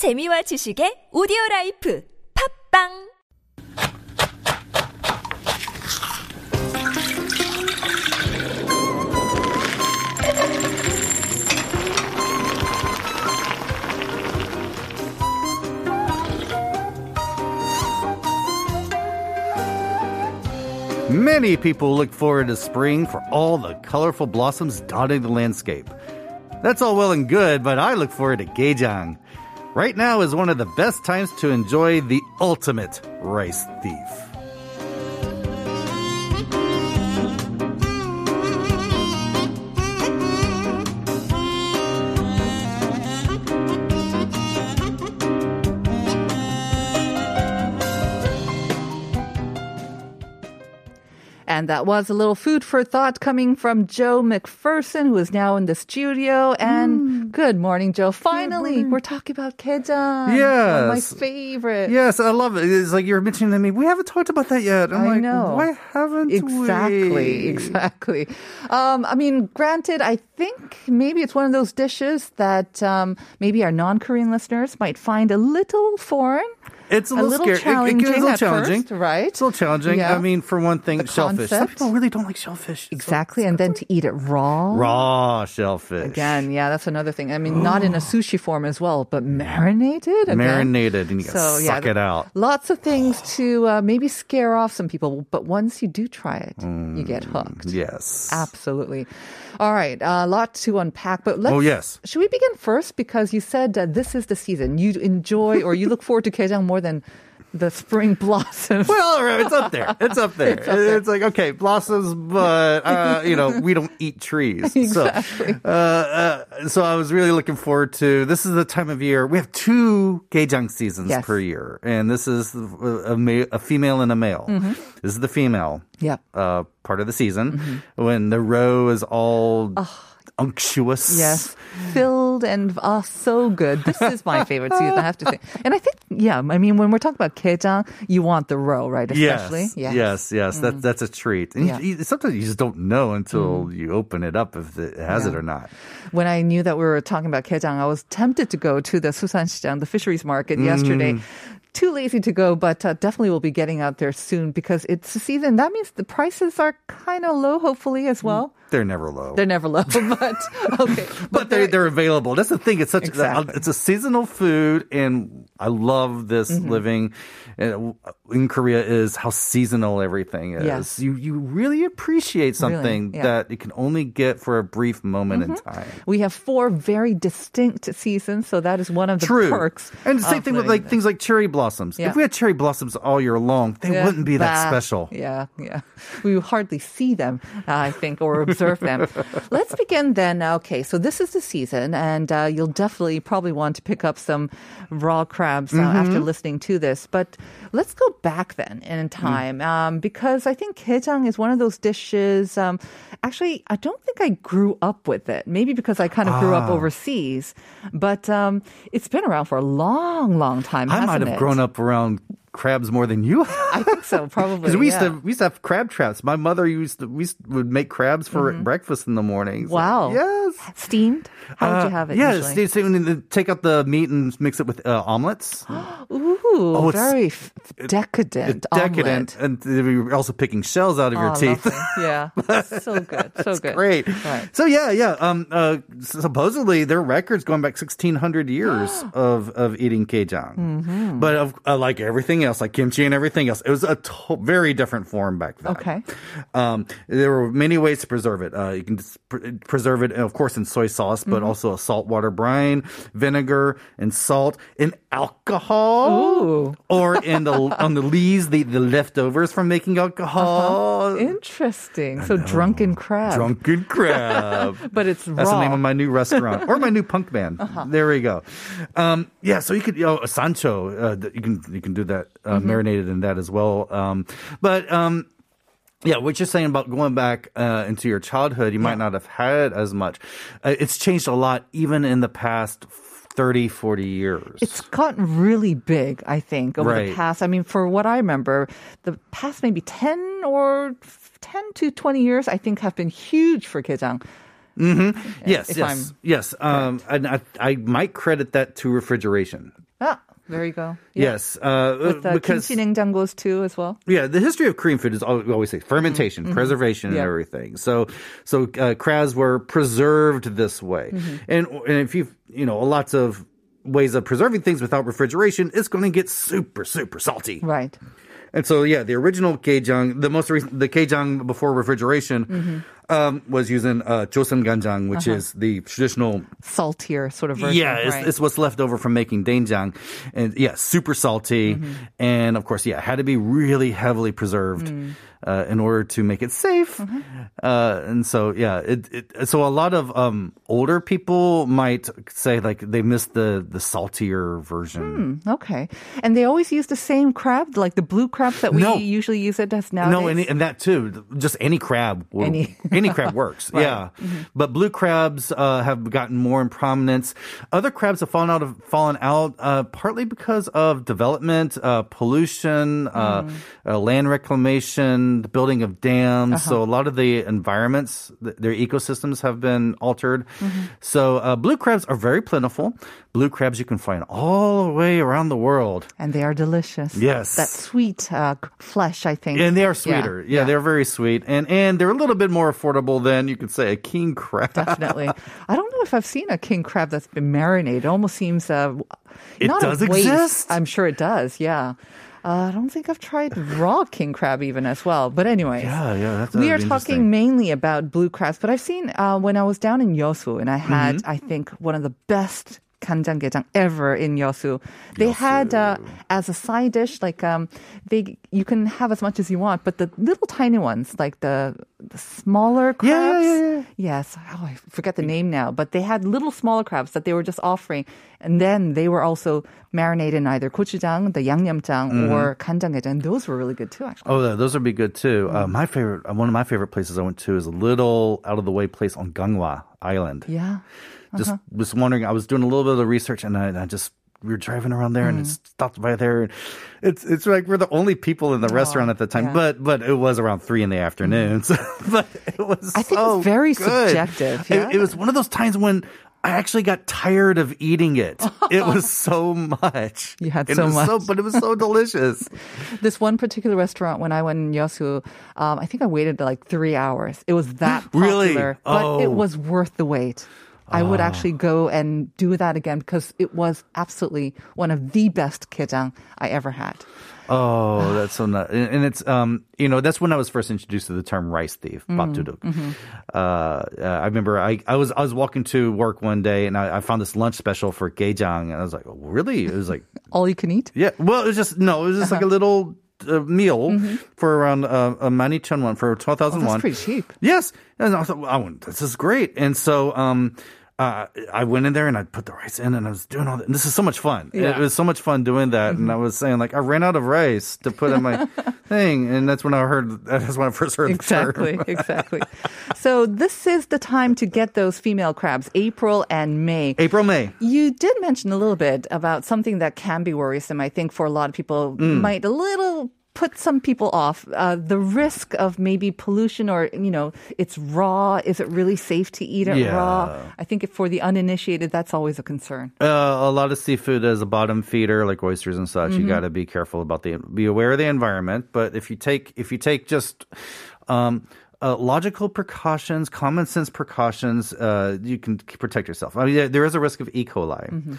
재미와 지식의 오디오 라이프 팝빵 Many people look forward to spring for all the colorful blossoms dotting the landscape. That's all well and good, but I look forward to Gaejang. Right now is one of the best times to enjoy the ultimate rice thief. And that was a little food for thought coming from Joe McPherson, who is now in the studio. And good morning, Joe. Finally, we're talking about Kejang. Of my favorite. Yes, I love it. It's like you're mentioning to me, we haven't talked about that yet. I'm I like, know. why haven't Exactly, we? exactly. Um, I mean, granted, I think maybe it's one of those dishes that um, maybe our non-Korean listeners might find a little foreign. It's a A little, little scary. It- it- it's a challenging little challenging, first, right? It's a little challenging. Yeah. I mean, for one thing, The shellfish. Some concept. people really don't like shellfish. So- Exactly, and then to eat it raw. raw shellfish. Again, yeah, that's another thing. I mean, not in a sushi form as well, but marinated. Again. marinated, and you gotta suck it out. Lots of things to uh, maybe scare off some people, but once you do try it, you get hooked. Mm, Yes. Absolutely. All right, a lot to unpack, but let's. Oh, yes. Should we begin first because you said uh, this is the season you enjoy or you look forward to Gejang more than the spring blossoms. Well, it's up there. It's up there. it's, up there. like okay, blossoms, but uh, you know we don't eat trees. Exactly. So, uh, uh, so I was really looking forward to. This is the time of year we have two Gaejang seasons Yes. per year, and this is a, a, ma- a female and a male. Mm-hmm. This is the female. Yep. Uh, part of the season when the roe is all unctuous. Yes, filled and ah, so good. This is my favorite season, I have to say. And I think, yeah, I mean, when we're talking about Gejang, you want the roe, right? Especially, Yes, yes, yes. That, mm. that's a treat. And Yeah. you, you- sometimes you just don't know until mm. you open it up if it has it or not. When I knew that we were talking about Gejang, I was tempted to go to the Susansi장, the fisheries market mm. yesterday. Too lazy to go, but uh, definitely will be getting out there soon because it's the season. That means the prices are kind of low, hopefully, as well. They're never low. They're never low, but okay. but they're, they're available. That's the thing. It's such Exactly. it's a seasonal food, and I love this Mm-hmm. living uh, in Korea is how seasonal everything is. Yes. You you really appreciate something yeah. Mm-hmm. that you can only get for a brief moment in time. we have four very distinct seasons, so that is one of the True. perks. And the same thing with like things like cherry blossoms. Yeah. If we had cherry blossoms all year long, they Yeah, wouldn't be that bah. special. Yeah, yeah. We hardly see them, uh, I think, or observe them. Let's begin then. Okay, so this is the season, and uh, you'll definitely probably want to pick up some raw crabs uh, Mm-hmm. after listening to this. But let's go back then in Mm. time, um, because I think gejang is one of those dishes. Um, actually, I don't think I grew up with it. Maybe because I kind of grew up Ah. overseas, but um, it's been around for a long, long time. I might have it? grown up around crabs more than you. I think so, probably. Because we used yeah. to we used to have crab traps. My mother used to we used, would make crabs for breakfast in the mornings. Mm-hmm. Wow. Yes. Steamed? How would Uh, you have it? Yeah, usually? stay- stay- and then take out the meat and mix it with uh, omelets. Ooh, Oh, very f- decadent. It's decadent, omelet. and we were also picking shells out of your Oh, teeth. lovely. Yeah, so good, so good. Great. Right. So yeah, yeah. Um, uh, supposedly their records going back 1600 years of of eating kejang. Mm-hmm. But of, uh, like everything else, like kimchi and everything else, it was a to- very different form back then. Okay. Um, there were many ways to preserve it. Uh, you can pr- preserve it, of course, in soy sauce, but Mm-hmm. also a saltwater brine, vinegar, and salt, in alcohol, Ooh. or in the on the lees, the, the leftovers from making alcohol. Interesting. So drunken crab. Drunken crab. But it's raw. That's the name of my new restaurant or my new punk band. Uh-huh. There we go. Um, yeah, so you could, you know, Sancho, uh, you can you can do that uh, Mm-hmm. marinated in that as well. Um, but um, yeah, what you're saying about going back uh, into your childhood, you might not have had as much. Uh, it's changed a lot, even in the past 30, 40 years. It's gotten really big, I think, over the past. I mean, for what I remember, the past maybe 10 or 10 to 20 years, I think, have been huge for Gejang. yes, if yes, I'm yes. Um, and I, I might credit that to refrigeration. Ah, there you go. Yeah. Yes, uh, With the because kimchi 냉장고es too as well. Yeah, the history of Korean food is al- we always say fermentation, preservation, Mm-hmm. Yeah. and everything. So, so uh, crabs were preserved this way, Mm-hmm. and and if you you know lots of ways of preserving things without refrigeration, it's going to get super super salty. Right. And so, yeah, the original gejang, the most recent, the gejang before refrigeration, Mm-hmm. um, was using uh, joseon ganjang, which Uh-huh. is the traditional Saltier sort of version. yeah, it's, right. it's what's left over from making doenjang, and yeah, super salty, Mm-hmm. and of course, yeah, it had to be really heavily preserved Mm. uh, in order to make it safe. Mm-hmm. Uh, and so, yeah, it, it so a lot of um, older people might say like they missed the the saltier version. Okay. And they always use the same crab, like the blue crab that we No. usually use it as now. No, and, and that too. Just any crab, will, Any. any, crab works. Yeah, but blue crabs uh, have gotten more in prominence. Other crabs have fallen out of fallen out uh, partly because of development, uh, pollution, uh, uh, land reclamation, the building of dams. So a lot of the environments, th- their ecosystems have been altered. So uh, blue crabs are very plentiful. Blue crabs you can find all the way around the world. and they are delicious. Yes. That sweet uh, flesh, I think. And they are sweeter. Yeah, they're very sweet. And and they're a little bit more affordable than you could say a king crab. Definitely. I don't know if I've seen a king crab that's been marinated. It almost seems uh, It not a does exist? I'm sure it does. Yeah. Uh, I don't think I've tried raw king crab even as well. But anyway, Yeah, yeah, that's we are talking mainly about blue crabs. But I've seen uh, when I was down in Yosu, and I had, Mm-hmm. I think, one of the best kanjanggejang ever in Yosu. They had uh, as a side dish, like um, they you can have as much as you want, but the little tiny ones, like the, the smaller crabs. Yeah, yeah, yeah. Yes, oh, I forget the name now, but they had little smaller crabs that they were just offering, and then they were also marinated in either gochujang, the yangnyeomjang, Mm-hmm. or kanjanggejang. Those were really good too, actually. Oh, those would be good too. Uh, my favorite, uh, one of my favorite places I went to is a little out of the way place on Ganghwa Island. Yeah. Just Uh-huh. was wondering. I was doing a little bit of the research, and I, I just we were driving around there, and it Mm-hmm. stopped by there. And it's it's like we're the only people in the restaurant at the time, Oh, yeah. Mm-hmm. but but it was around three in the afternoon. So, but it was. I think so it's very good. subjective, It- yeah? It, was one of those times when. I actually got tired of eating it. It was so much. You had And so it much. but it was so delicious. This one particular restaurant, when I went in Yosu, um, I think I waited like three hours. It was that Really? popular, but it Oh. was worth the wait. I would actually go and do that again because it was absolutely one of the best kejang I ever had. Oh, that's so nice. And it's, um, you know, that's when I was first introduced to the term rice thief, Mm-hmm. babduduk. Uh, uh, I remember I, I was I was walking to work one day and I, I found this lunch special for gejang and I was like, oh, really? It was like, All you can eat? yeah. Well, it was just no, it was just like a Uh-huh. little uh, meal for around uh, a mani chun one for twelve thousand Mm-hmm. Oh, won. that's pretty cheap. Yes, and I thought, well, I went, this is great. And so, um, uh, I went in there and I put the rice in and I was doing all that. And this is so much fun. Yeah. Mm-hmm. It was so much fun doing that. And I was saying like, I ran out of rice to put in my thing. And that's when I heard, that's when I first heard Exactly, the term. exactly. So this is the time to get those female crabs, April and May. April, May. You did mention a little bit about something that can be worrisome. I think for a lot of people Mm. might a little put some people off. Uh, the risk of maybe pollution or, you know, it's raw. Is it really safe to eat it Yeah. raw? I think if for the uninitiated, that's always a concern. Uh, a lot of seafood is a bottom feeder, like oysters and such. Mm-hmm. You got to be careful about the, be aware of the environment. But if you take, if you take just, um, uh, logical precautions, common sense precautions, uh, you can protect yourself. I mean, there- is a risk of E. coli.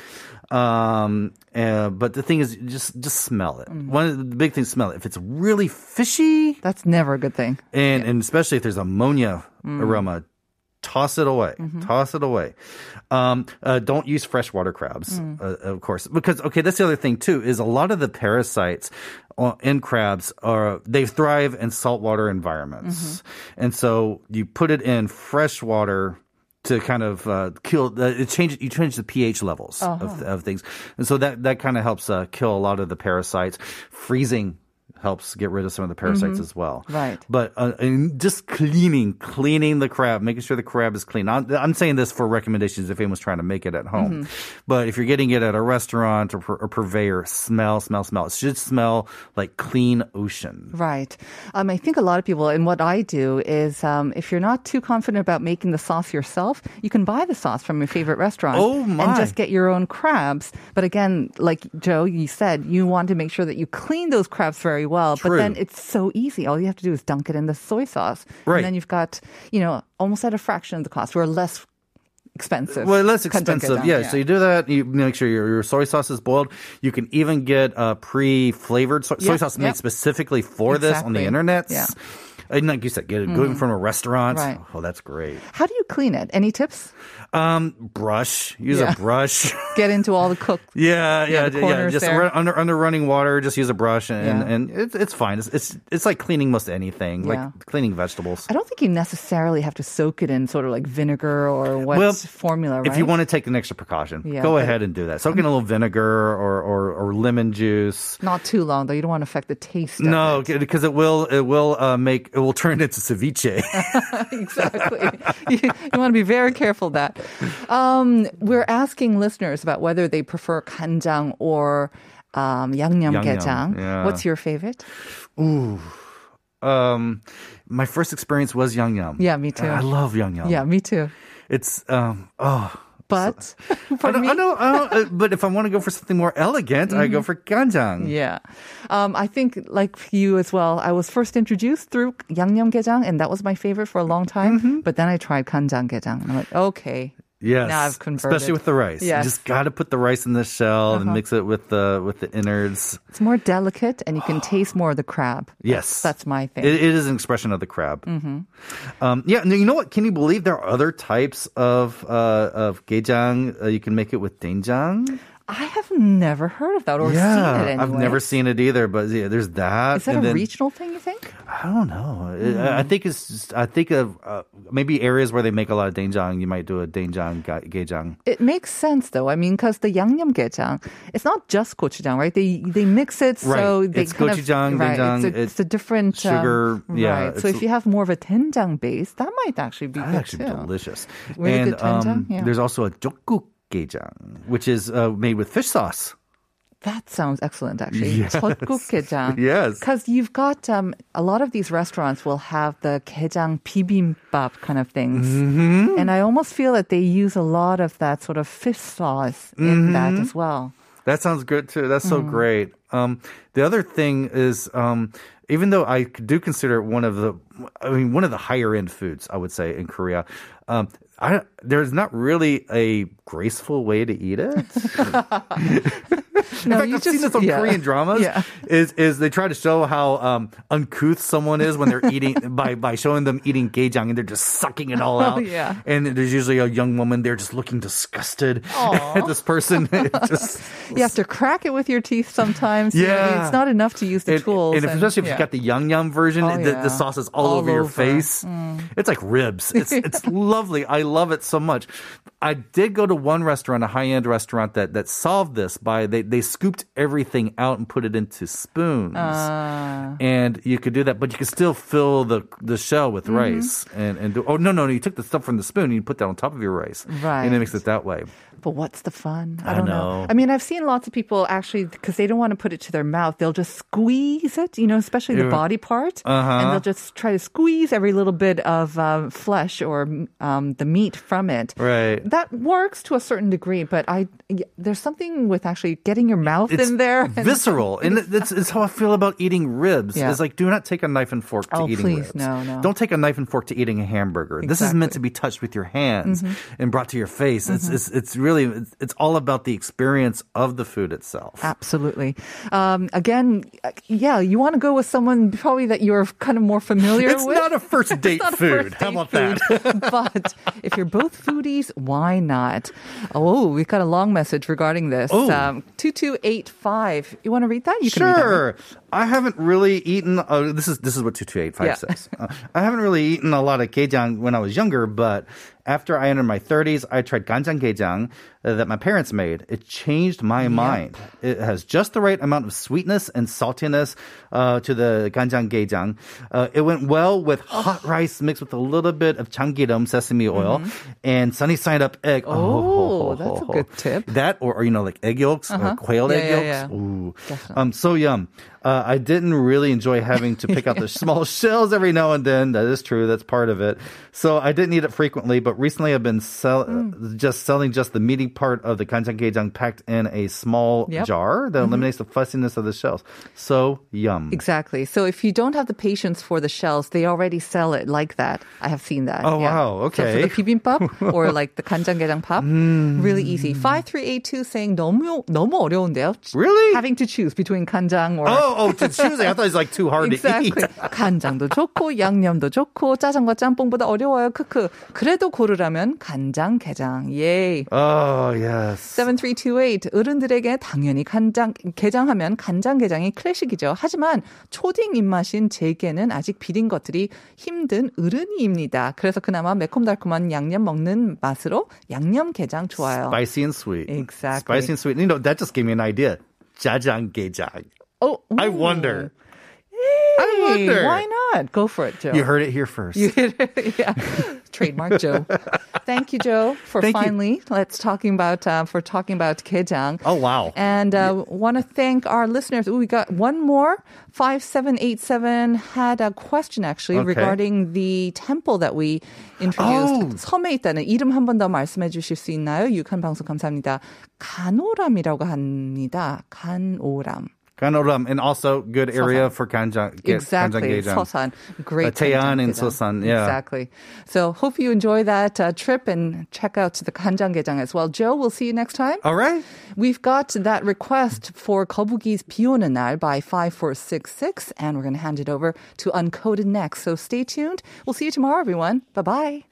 Um, uh, but the thing is, just just smell it. One of the big things, smell it. If it's really fishy, That's never a good thing. and and especially if there's ammonia Mm. aroma, toss it away. Mm-hmm. Toss it away. Um, uh, don't use freshwater crabs, Mm. uh, of course, because okay, that's the other thing too. Is a lot of the parasites uh, in crabs are they thrive in saltwater environments, Mm-hmm. and so you put it in freshwater to kind of uh, kill uh, it change you change the pH levels of, of things, and so that that kind of helps uh, kill a lot of the parasites. Freezing helps get rid of some of the parasites as well. Mm-hmm. Right. But uh, and just cleaning, cleaning the crab, making sure the crab is clean. I'm, I'm saying this for recommendations if anyone's trying to make it at home. Mm-hmm. But if you're getting it at a restaurant or, or purveyor, smell, smell, smell. It should smell like clean ocean. Right. Um, I think a lot of people, and what I do is um, if you're not too confident about making the sauce yourself, you can buy the sauce from your favorite restaurant Oh, my. and just get your own crabs. But again, like Joe, you said, you want to make sure that you clean those crabs very well well. True. But then it's so easy. All you have to do is dunk it in the soy sauce. Right. And then you've got, you know, almost at a fraction of the cost. We're less expensive. Well, less expensive. Yeah. yeah. So you do that. You make sure your, your soy sauce is boiled. You can even get a pre-flavored soy sauce yep. made specifically for exactly. this on the internet. Yeah. And like you said, get it going from a restaurant. Right. Oh, that's great. How do you clean it? Any tips? Um, brush. Use Yeah. a brush. Get into all the cook. yeah, yeah, the yeah. Just there. under under running water. Just use a brush, and Yeah. and it's it's fine. It's, it's it's like cleaning most anything, Yeah. like cleaning vegetables. I don't think you necessarily have to soak it in sort of like vinegar or what Well, formula, right? If you want to take an extra precaution, Yeah, go ahead and do that. Soak in a little vinegar or, or, or lemon juice. Not too long though. You don't want to affect the taste. No, it. because it will it will uh, make will turn into ceviche. exactly. You, you, want to be very careful of that. Um, we're asking listeners about whether they prefer kanjang or um, yangnam yangnam, yeah. What's your favorite? Ooh. Um, my first experience was yangnam. Yeah, me too. I love yangnam. Yeah, me too. It's um oh But I, mean, I don't, I don't, uh, but if I want to go for something more elegant, mm-hmm. I go mm-hmm. for ganjang. Yeah, um, I think like you as well. I was first introduced through yangnyeom ganjang, and that was my favorite for a long time. Mm-hmm. But then I tried ganjang ganjang, and I'm like, okay. Yes, Now I've converted. especially with the rice. Yes. Uh-huh. You just got to put the rice in the shell and mix it with the with the innards. It's more delicate, and you can taste more of the crab. Yes, That's my thing. It, it is an expression of the crab. Mm-hmm. Um, yeah, you know what? Can you believe there are other types of uh, of gejang? Uh, you can make it with doenjang. I have never heard of that or yeah, seen it anyway. I've never seen it either, but yeah, there's that. Is that and a then, regional thing, you think? I don't know. Mm. I hmm. think it's just, I think of uh, maybe areas where they make a lot of doenjang, you might do a doenjang gaejang. It makes sense though. I mean, cuz the yangnyeom gaejang, it's not just gochujang, right? They they mix it right. so they it's kind gochujang, of right, it's, a, it's, it's a different uh, sugar, um, yeah. Right. So if you have more of a doenjang base, that might actually be actually too. delicious. Really and um, yeah. there's also a jokguk ggejang, which is uh, made with fish sauce. That sounds excellent, actually. Yes. Yes. Because you've got um, a lot of these restaurants will have the kejang bibimbap kind of things. Mm-hmm. And I almost feel that they use a lot of that sort of fish sauce in mm-hmm. that as well. That sounds good too. That's so mm. great. Um, the other thing is, um, even though I do consider it one of the, I mean, one of the higher end foods, I would say in Korea, um, I, there's not really a graceful way to eat it. No, In fact, I've seen this on yeah. Korean dramas. Yeah. Is is they try to show how um, uncouth someone is when they're eating by by showing them eating gejang and they're just sucking it all out. Oh, yeah. And there's usually a young woman there just looking disgusted at this person. Just You have to crack it with your teeth sometimes. You know, Yeah. It's not enough to use the and, tools. and if, especially if yeah. you've got the yum yum version, Oh, the, the sauce is all, All over your over. Mm. face. It's like ribs. It's it's lovely. I love it so much. I did go to one restaurant, a high end restaurant that that solved this by they they scooped everything out and put it into spoons. Uh, and you could do that, but you could still fill the the shell with Mm-hmm. rice and and do, oh no no no you took the stuff from the spoon and you put that on top of your rice Right. and it makes it that way. But what's the fun? I I don't know. know. I mean, I've seen lots of people actually because they don't want to put it to their mouth. They'll just squeeze it, you know, especially the body part, Uh-huh. and they'll just try to squeeze every little bit of uh, flesh or um, the meat from it. Right. That works to a certain degree, but I there's something with actually getting your mouth It's in there. visceral, and it's, it's how I feel about eating ribs. Yeah. It's like do not take a knife and fork to Oh, eating please, ribs. no, no. Don't take a knife and fork to eating a hamburger. This is meant to be touched with your hands Mm-hmm. and brought to your face. It's, it's it's really it's, it's all about the experience of the food itself. Absolutely. Um, again, yeah, you want to go with someone probably that you're kind of more familiar It's with. It's not a first date food. first How about that? but if you're both foodies, why not? Oh, we've got a long message regarding this. Oh. Um, 2285. You want to read that? You can read that. Sure. I haven't really eaten. Uh, this is this is what two two eight five says. Uh, I haven't really eaten a lot of gejang when I was younger, but After I entered my 30s, I tried ganjangaejang uh, that my parents made. It changed my mind. It has just the right amount of sweetness and saltiness uh, to the ganjang ganjangaejang. Uh, it went well with hot rice mixed with a little bit of changiram sesame oil and sunny side up egg. Mm-hmm. Oh, that's a good tip. That or, or, you know like egg yolks, uh quail Yeah, egg yeah, yolks. yeah. Ooh, um, so yum. Uh, I didn't really enjoy having to pick out the small shells every now and then. That is true. That's part of it. So I didn't eat it frequently, but recently I've been sell- Mm. just selling just the meaty part of the kanjangaejang packed in a small Yep. Mm-hmm. jar that eliminates the fussiness of the shells. So yum. Exactly. So if you don't have the patience for the shells, they already sell it like that. I have seen that. Oh, wow. So Okay. for the bibimbap or like the 간장게장 pap, really easy. 5382 saying 너무 너무 어려운데요. Really? Having to choose between 간장 or Oh, oh, to choosing. I thought it was like too hard exactly. to eat. 간장도 좋고 양념도 좋고 짜장과 짬뽕보다 어려워요. 크크. 그래도 고르라면 간장 게장. 예. Oh, yes. 7328 어른들에게 당연히 간장 게장하면 간장 게장이 클래식이죠. 하지만 초딩 입맛인 제게는 아직 비린 것들이 힘든 어른이입니다. 그래서 그나마 매콤달콤한 양념 먹는 맛으로 양념 게장 좋아요. Spicy and sweet. Exactly. Spicy and sweet. You know, that just gave me an idea. Jajanggaejang. Oh, I ooh. wonder. Hey, wonder. Why not? Go for it, Joe. You heard it here first. yeah. Trademark Joe. Thank you, Joe, for Thank you. finally let's talking about uh, for talking about gejang. Oh, wow. And uh, want to thank our listeners. Ooh, we got one more. Five seven eight seven had a question actually Okay. regarding the temple that we introduced. Oh. 섬에 있다는 이름 한 번 더 말씀해 주실 수 있나요? 유칸 방송 감사합니다. 간오람이라고 합니다. 간오람. Ganoram, and also good area Sosan. for Kanjang. Exactly, Sosan. Great. Uh, Taean and Sosan, yeah. Exactly. So hope you enjoy that uh, trip and check out the Kanjanggaejang as well. Joe, we'll see you next time. All right. We've got that request for Kobugi's Pionen by 5466, and we're going to hand it over to Uncoded next. So stay tuned. We'll see you tomorrow, everyone. Bye-bye.